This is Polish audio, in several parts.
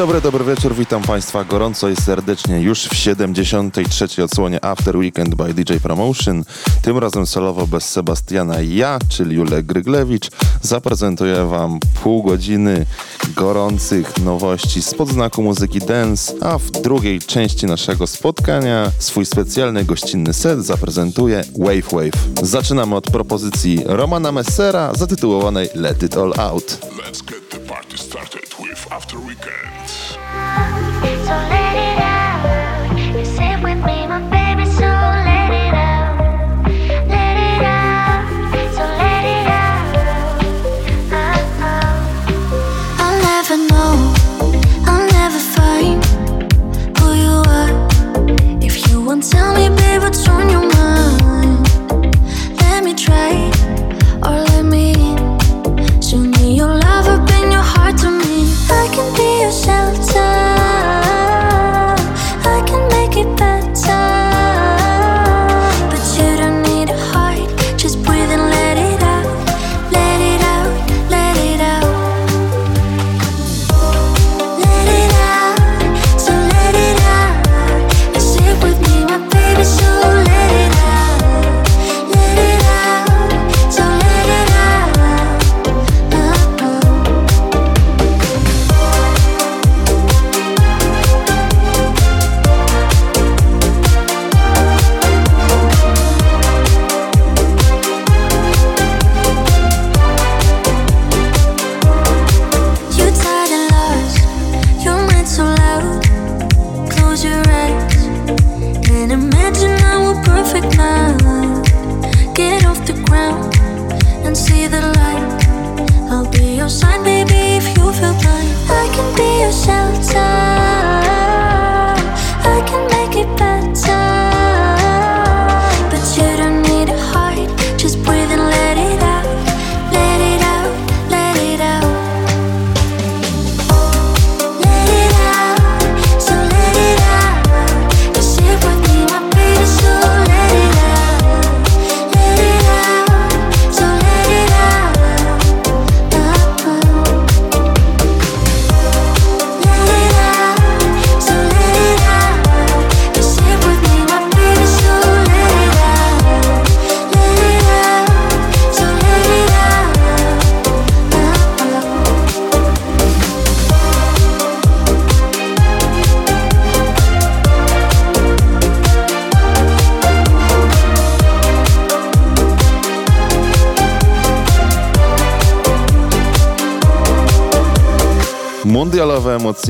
dobry, dobry wieczór, witam Państwa gorąco i serdecznie już w 73. odsłonie After Weekend by DJ Promotion. Tym razem solowo bez Sebastiana ja, czyli Julek Gryglewicz, zaprezentuję Wam pół godziny gorących nowości spod znaku muzyki dance, a w drugiej części naszego spotkania swój specjalny gościnny set zaprezentuje Wave Wave. Zaczynamy od propozycji Romana Messera zatytułowanej Let It All Out. The party started with After Weekend. I can be your shelter.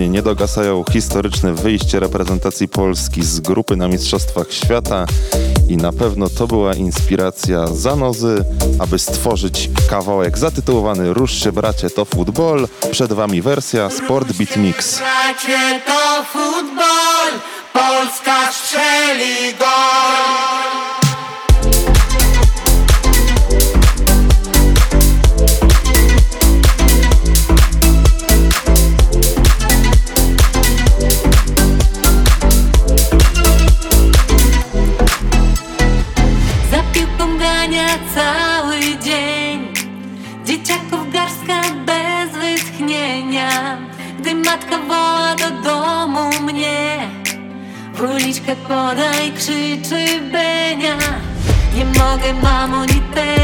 nie dogasają historyczne wyjście reprezentacji Polski z grupy na Mistrzostwach Świata i na pewno to była inspiracja Zanozy, aby stworzyć kawałek zatytułowany Rusz się bracie to futbol. Przed wami wersja Sport Beat Mix. Bracie to futbol, Polska strzeli gol. che mamma di te.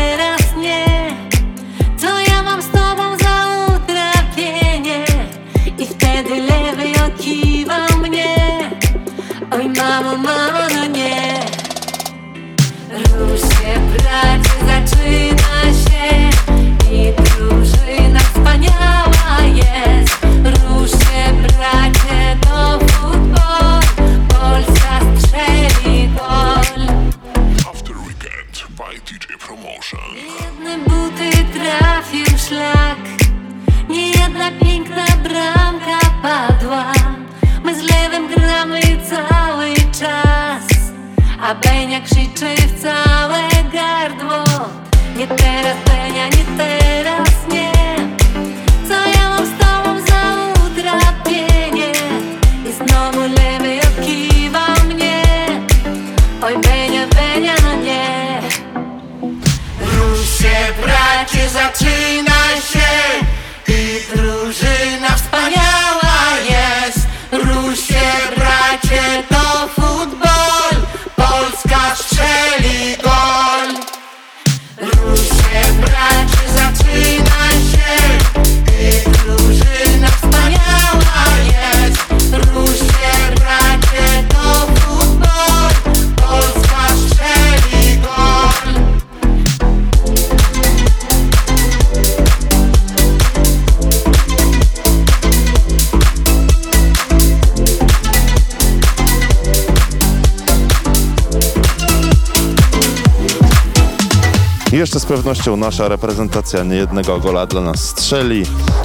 Jeszcze z pewnością nasza reprezentacja niejednego gola dla nas strzeli,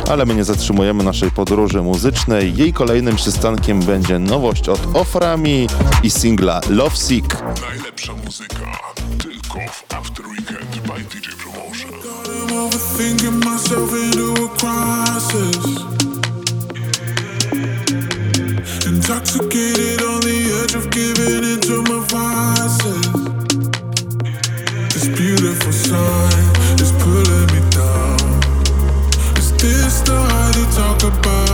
ale my nie zatrzymujemy naszej podróży muzycznej. Jej kolejnym przystankiem będzie nowość od Oframi i singla Lovesick. Najlepsza muzyka tylko w After Weekend by DJ Promotion. I'm overthinking myself into a crisis. Intoxicated on the edge of giving into my vices. This beautiful sign is pulling me down. Is this the high they talk about?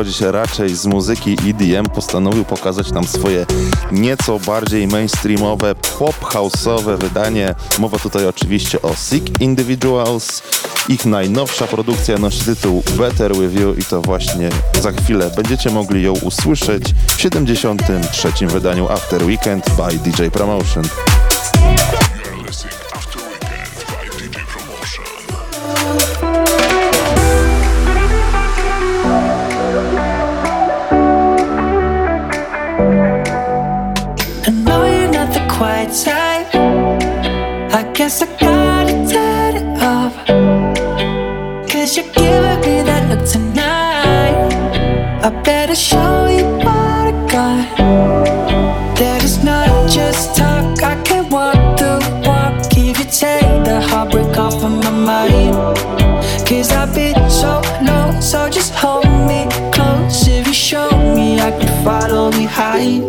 Który wywodzi się raczej z muzyki EDM, postanowił pokazać nam swoje nieco bardziej mainstreamowe, pop house'owe wydanie. Mowa tutaj oczywiście o Sick Individuals. Ich najnowsza produkcja nosi tytuł Better With You i to właśnie za chwilę będziecie mogli ją usłyszeć w 73. wydaniu After Weekend by DJ Promotion. Cause you're giving me that look tonight. I better show you what I got. That is not just talk. I can walk the walk. Give you take the heartbreak off of my mind. Cause I've been so low. So just hold me close. If you show me, I can follow behind.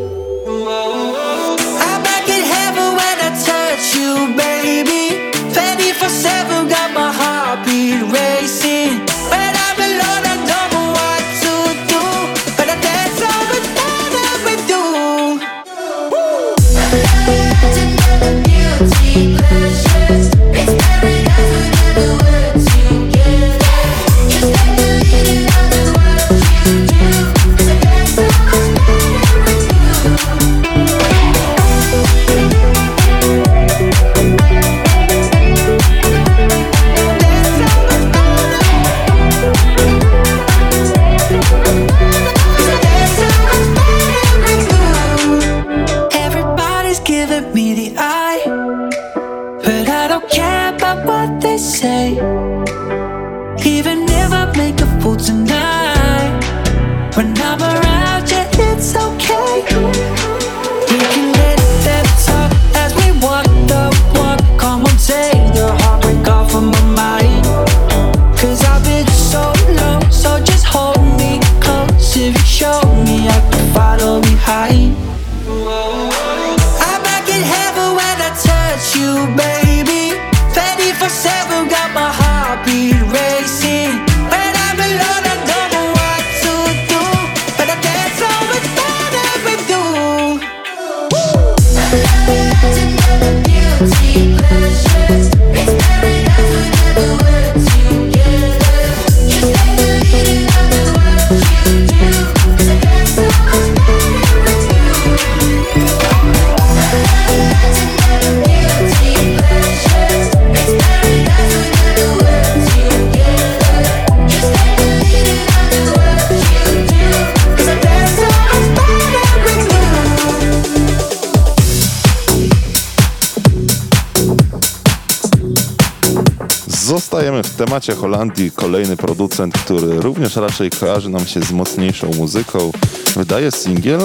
Temacie Holandii. Kolejny producent, który również raczej kojarzy nam się z mocniejszą muzyką, wydaje singiel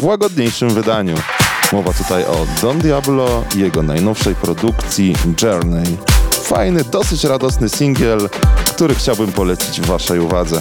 w łagodniejszym wydaniu. Mowa tutaj o Don Diablo i jego najnowszej produkcji Journey. Fajny, dosyć radosny singiel, który chciałbym polecić waszej uwadze.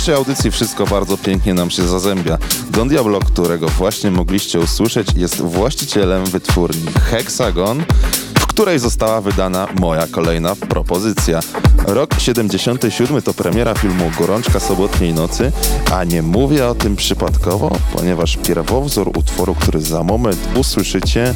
Dzisiejszej audycji wszystko bardzo pięknie nam się zazębia. Don Diablo, którego właśnie mogliście usłyszeć, jest właścicielem wytwórni Hexagon, której została wydana moja kolejna propozycja. Rok 77 to premiera filmu Gorączka Sobotniej Nocy, a nie mówię o tym przypadkowo, ponieważ pierwowzór utworu, który za moment usłyszycie,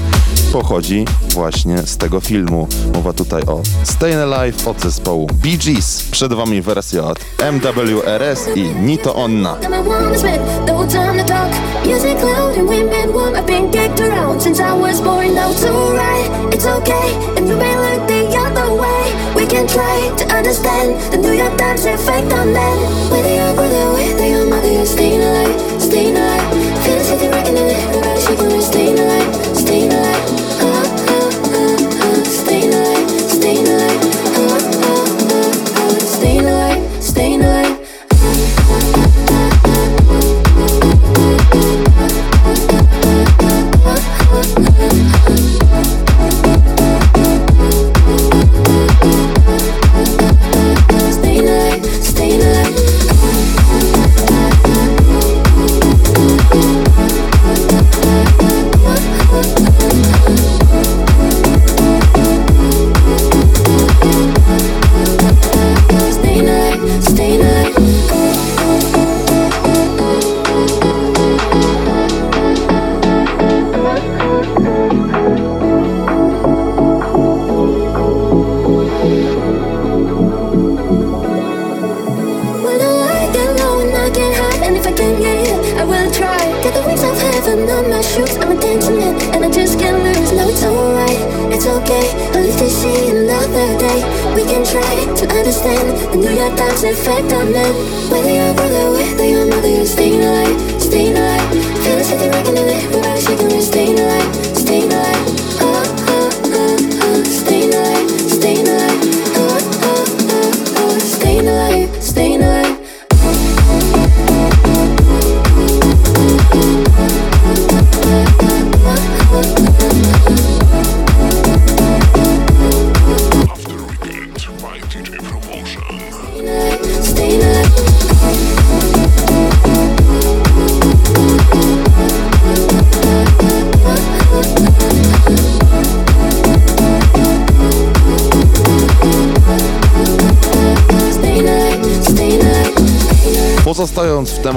pochodzi właśnie z tego filmu. Mowa tutaj o Stayin' Alive od zespołu Bee Gees. Przed wami wersja od MWRS i Nito Onna. No to. Music loud and been warm. I've been kicked around since I was born. Now it's right, it's okay. If you may look the other way, we can try to understand the New York Times effect on men. Whether you're brother, whether you're mother, you're staying alive, staying alive. Feel the city rocking and everybody shaking. We're staying alive,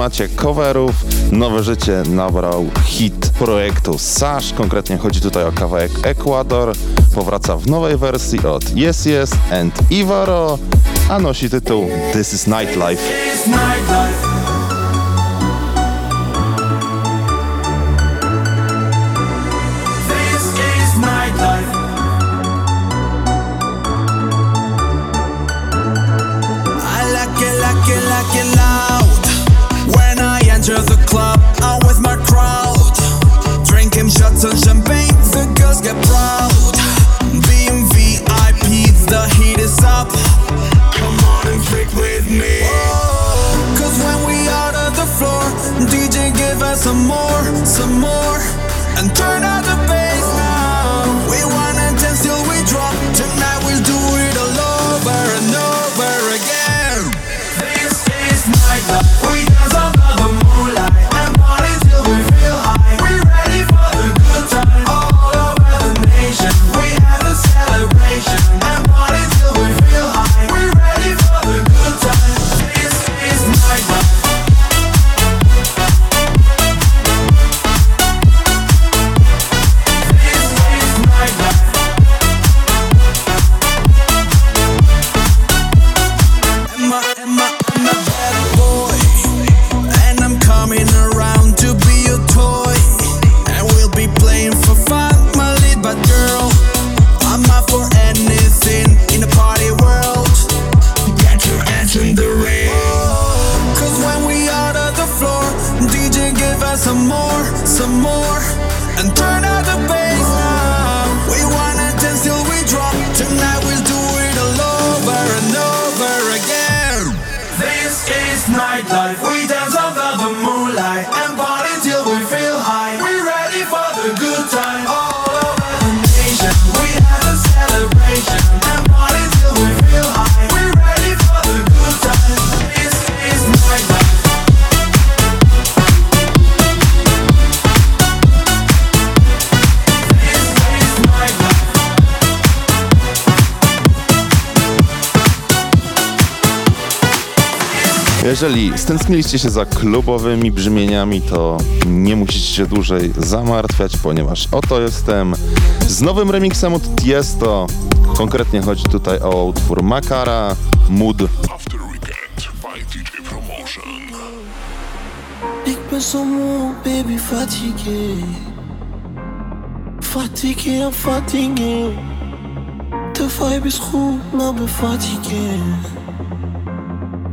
temacie coverów nowe życie nabrał hit projektu Sash. Konkretnie chodzi tutaj o kawałek Ecuador. Powraca w nowej wersji od Yes Yes and Ivaro, a nosi tytuł This is Nightlife. Jeżeli stęskniliście się za klubowymi brzmieniami, to nie musicie się dłużej zamartwiać, ponieważ oto jestem z nowym remixem od Tiesto. Konkretnie chodzi tutaj o utwór Makara, Mood. After Weekend by DJ Promotion. Mikrofon, baby, fatigue. Fatigué, fatigué, te vibe is goed, maar ben fatigué.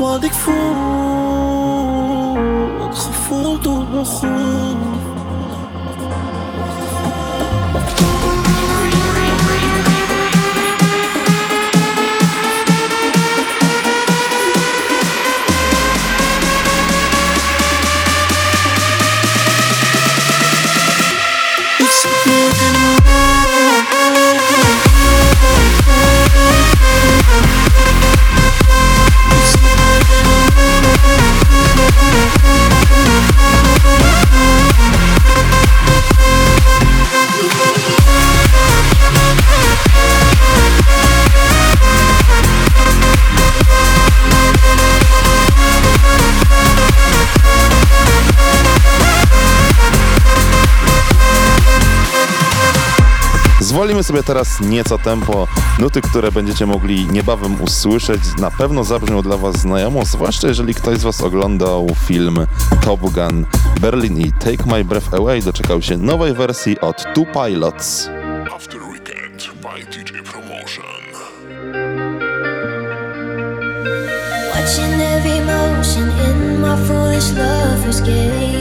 我的父 sobie teraz nieco tempo. Nuty, które będziecie mogli niebawem usłyszeć, na pewno zabrzmią dla Was znajomo, zwłaszcza jeżeli ktoś z Was oglądał film Top Gun Berlin i Take My Breath Away doczekał się nowej wersji od Two Pilots. After Weekend by DJ Promotion. Watching every motion in my foolish lover's gaze.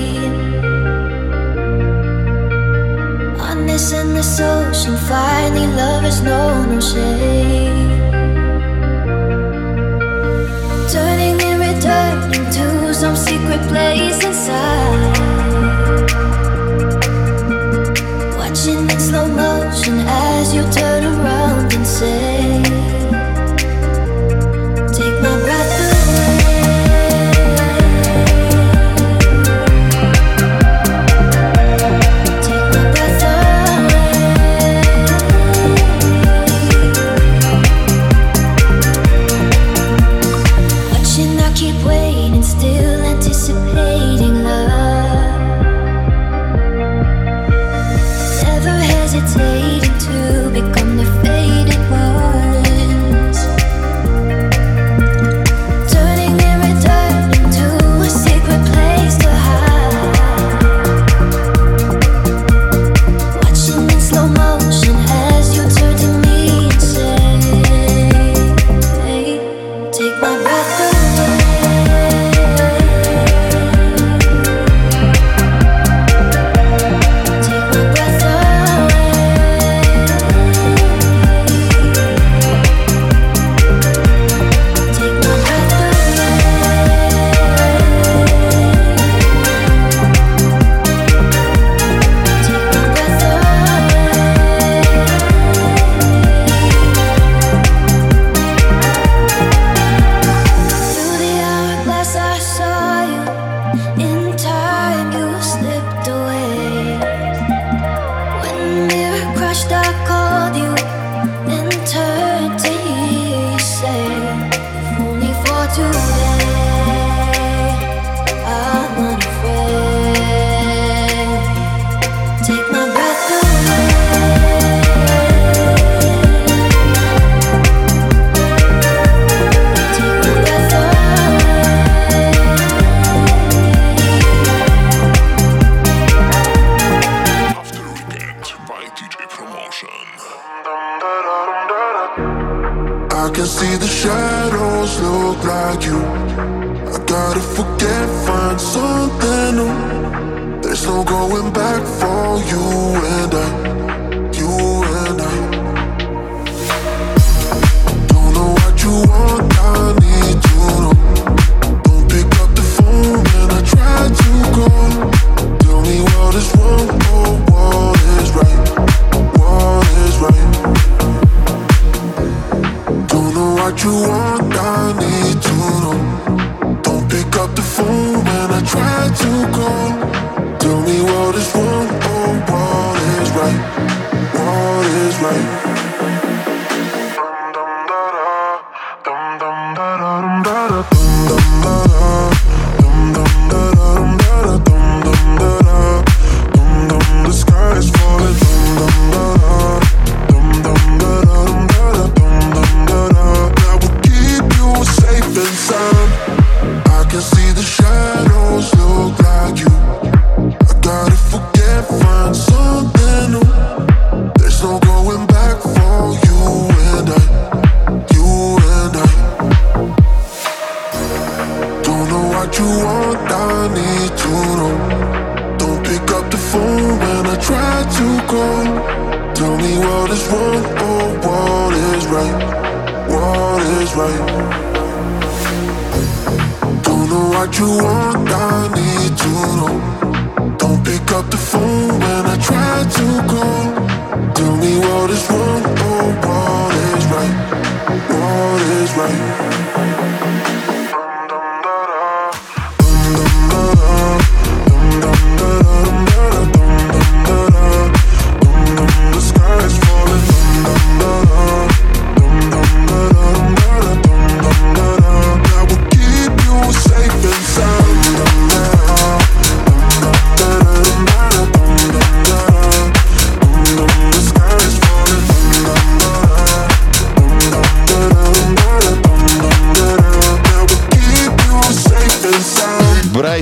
darkness and this ocean. Finally, love is no no shame. Turning and returning to some secret place inside. Watching in slow motion as you turn around and say.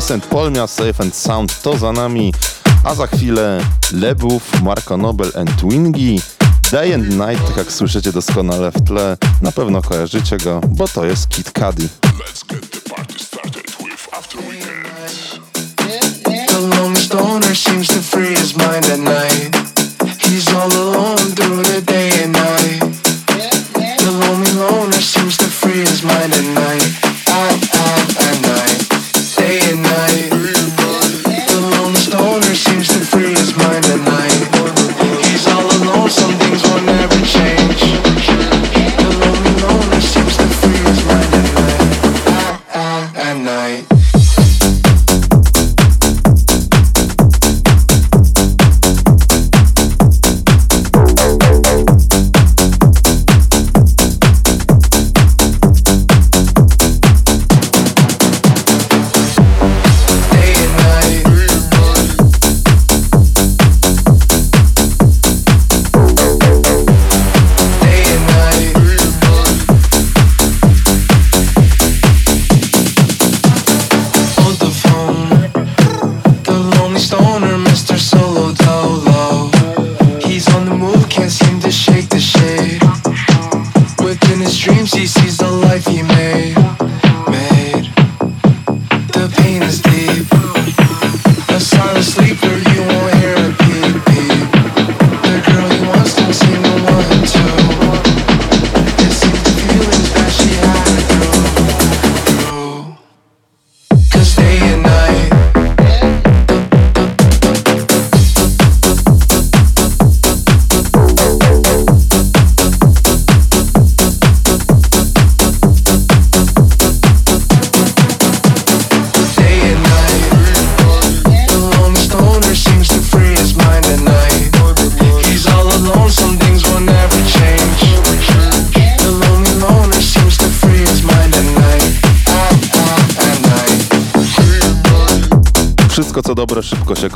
Polmia Safe and Sound to za nami, a za chwilę Lebów, Marco Nobel and Wingi. Day and Night, tak jak słyszycie doskonale w tle, na pewno kojarzycie go, bo to jest Kid Cudi. The lonely loner seems to free his mind at night.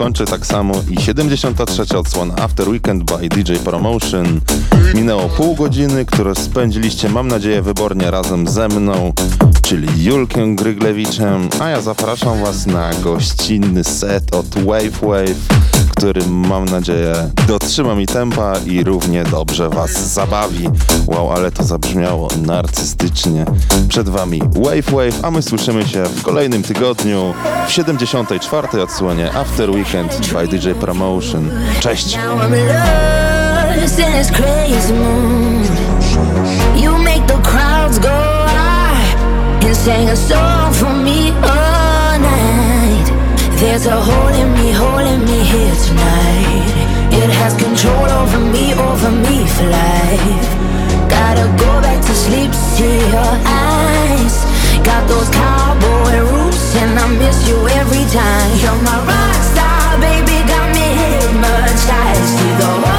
Kończy, tak samo i 73. odsłona After Weekend by DJ Promotion. Minęło pół godziny, które spędziliście, mam nadzieję, wybornie razem ze mną, czyli Julkiem Gryglewiczem, a ja zapraszam Was na gościnny set od Wave Wave, który mam nadzieję dotrzyma mi tempa i równie dobrze Was zabawi. Wow, ale to zabrzmiało narcystycznie. Przed Wami Wave Wave, a my słyszymy się w kolejnym tygodniu w 74. odsłonie After Weekend by DJ Promotion. Cześć! Sing a song for me night. There's a hole in me, hole in me here tonight. It has control over me, over me for life. Gotta go back to sleep, see your eyes. Got those cowboy roots, and I miss you every time. You're my rock star, baby, got me hypnotized. See the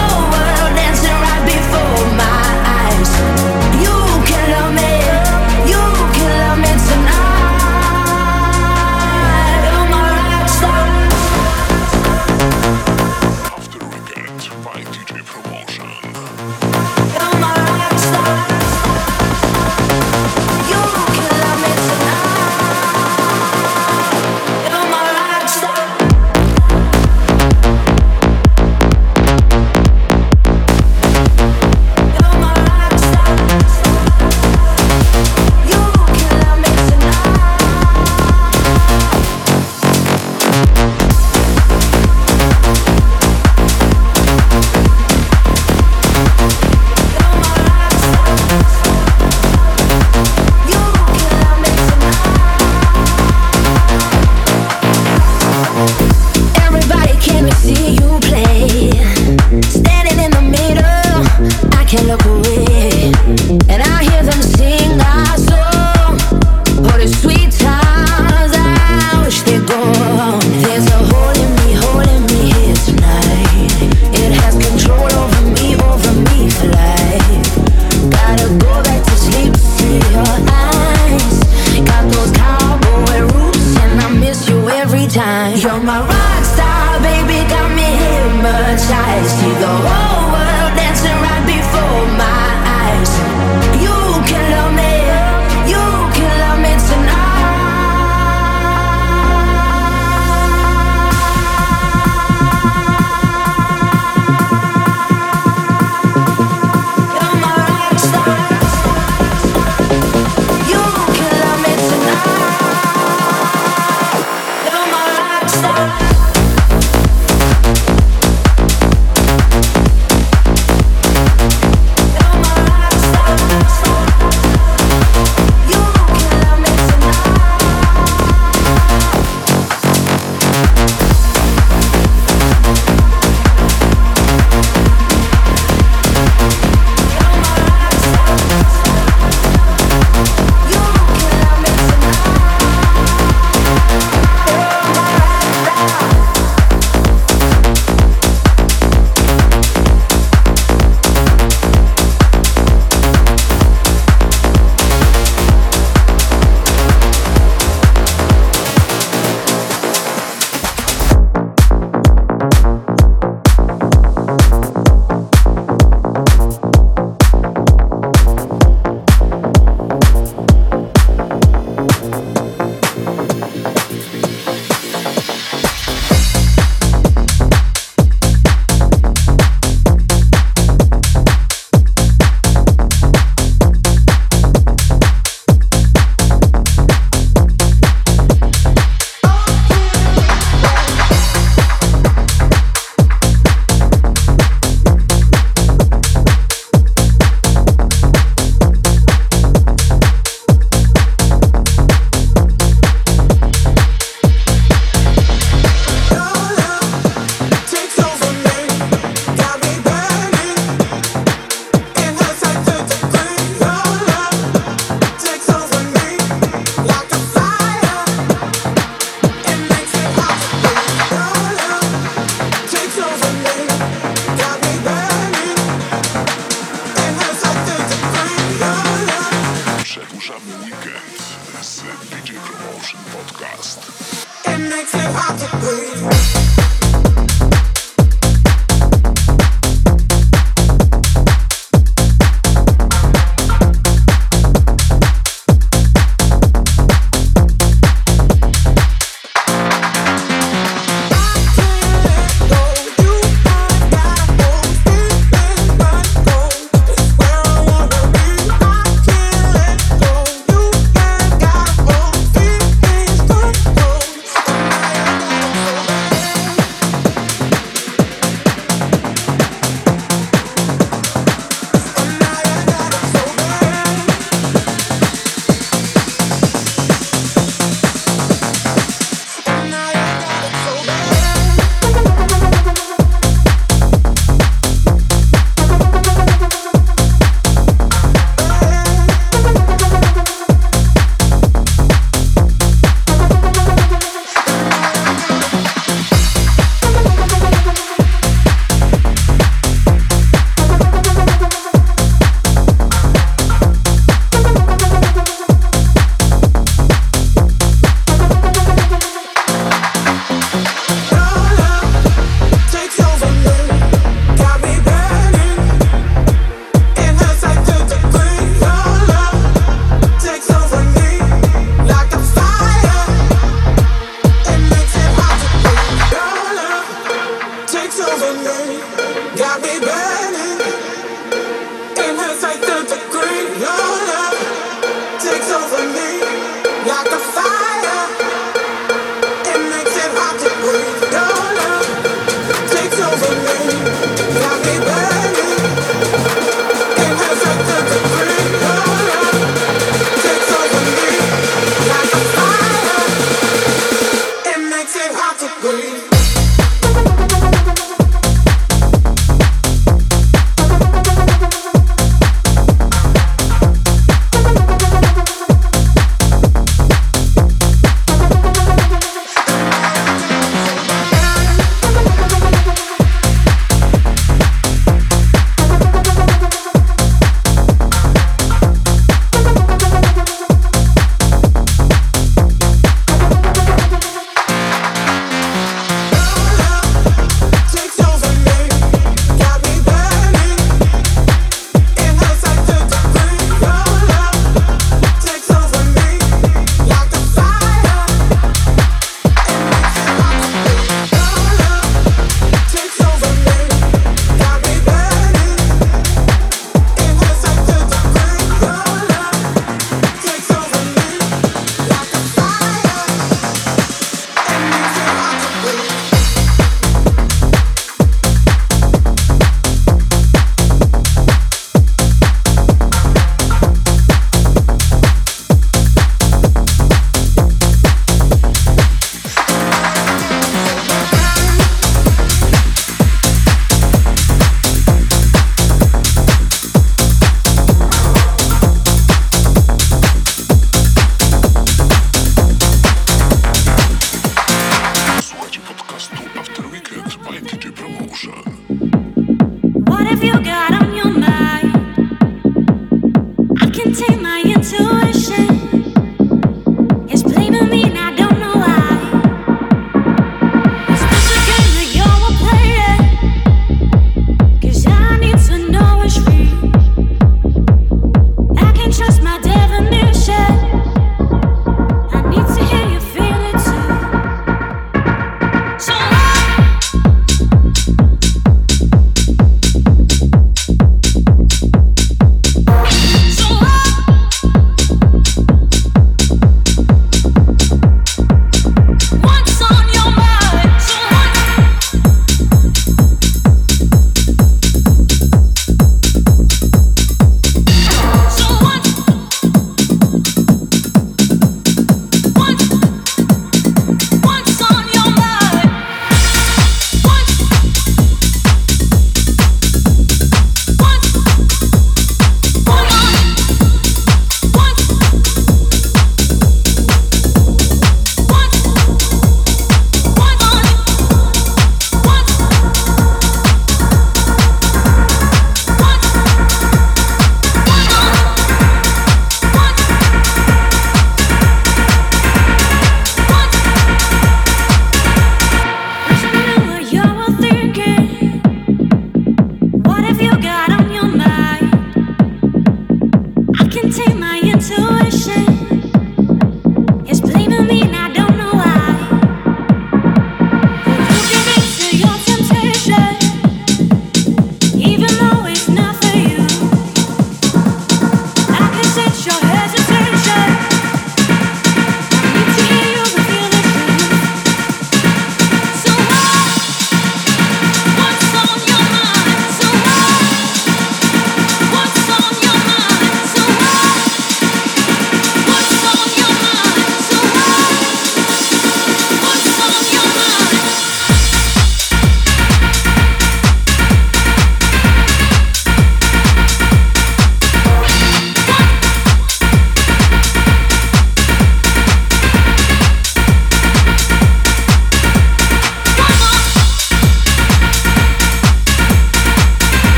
DJ Promotion Podcast. It makes it hard to breathe.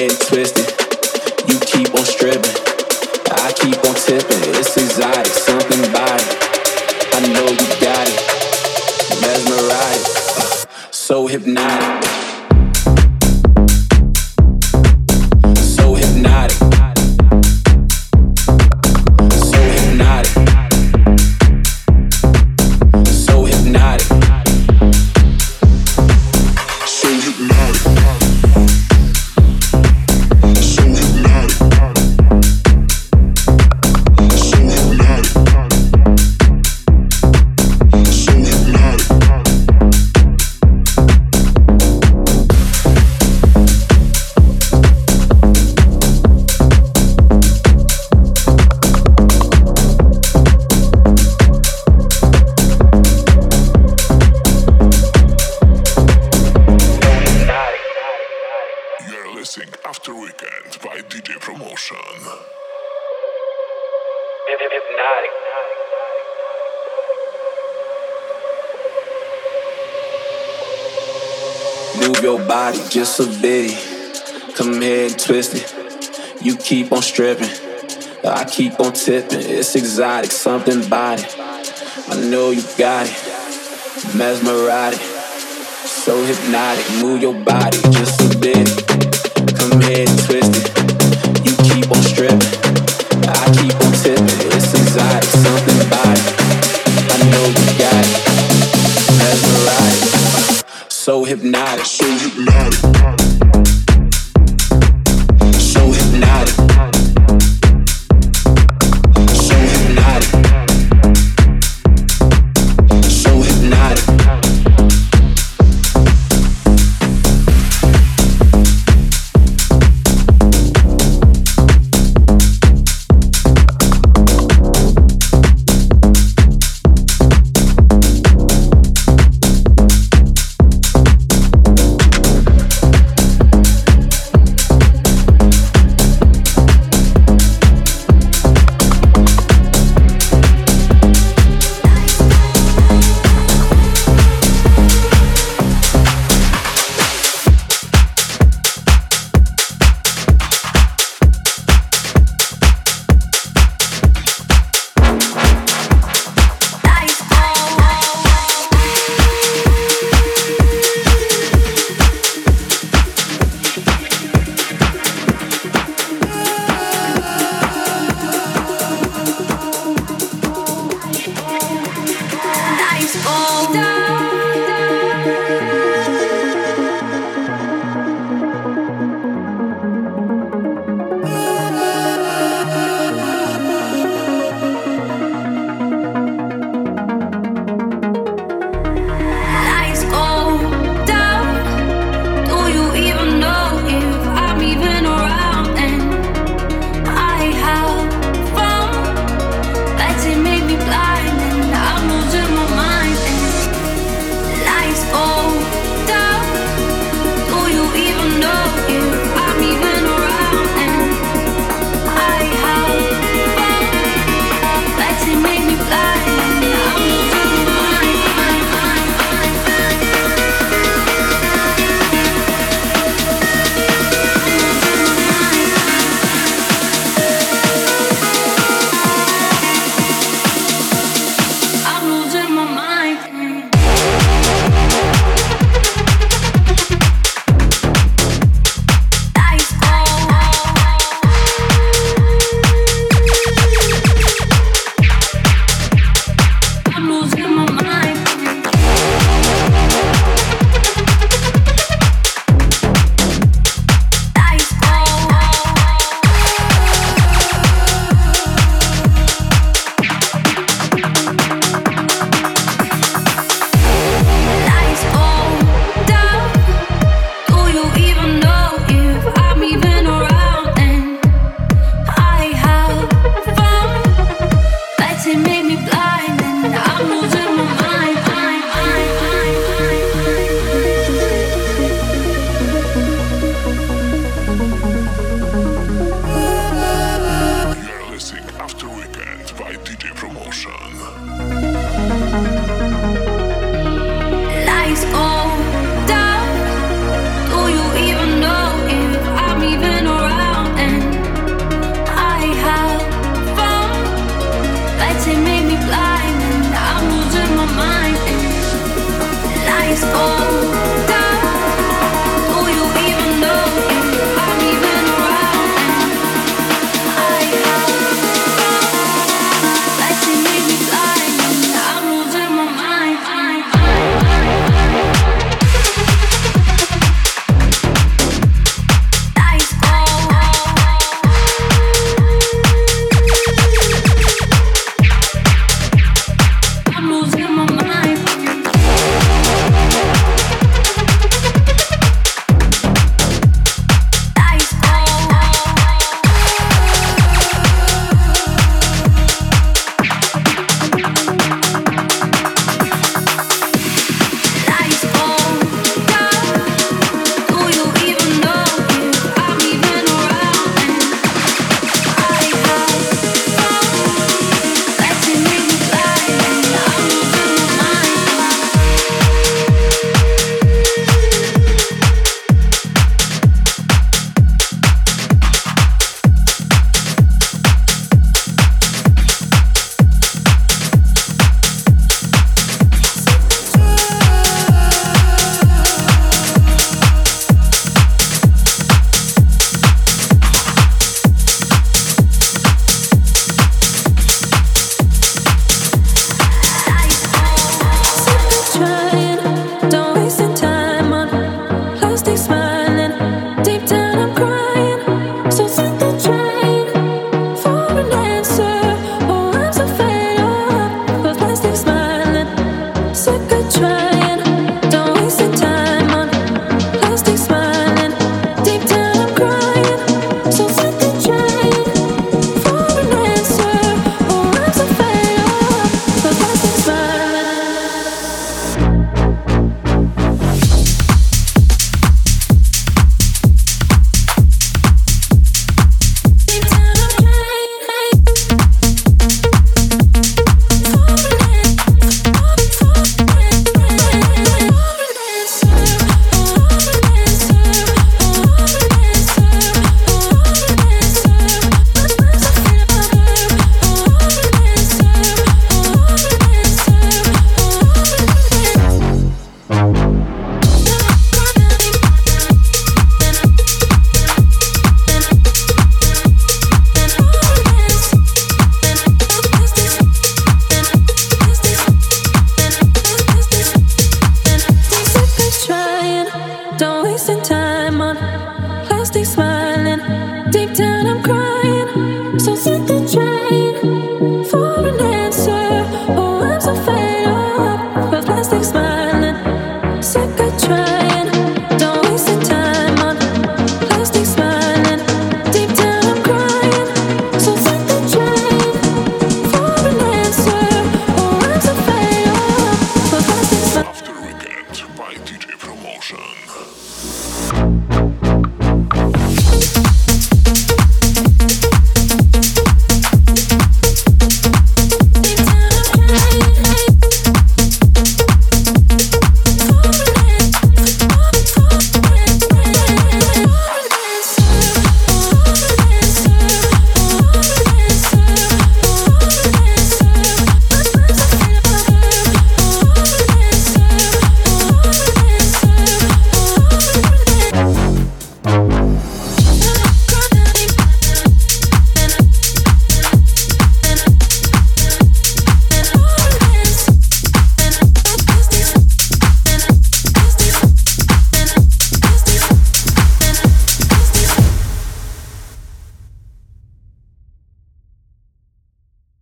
head twisted. You keep on stripping. something. I know you got it. Mesmerotic. So hypnotic. Move your body.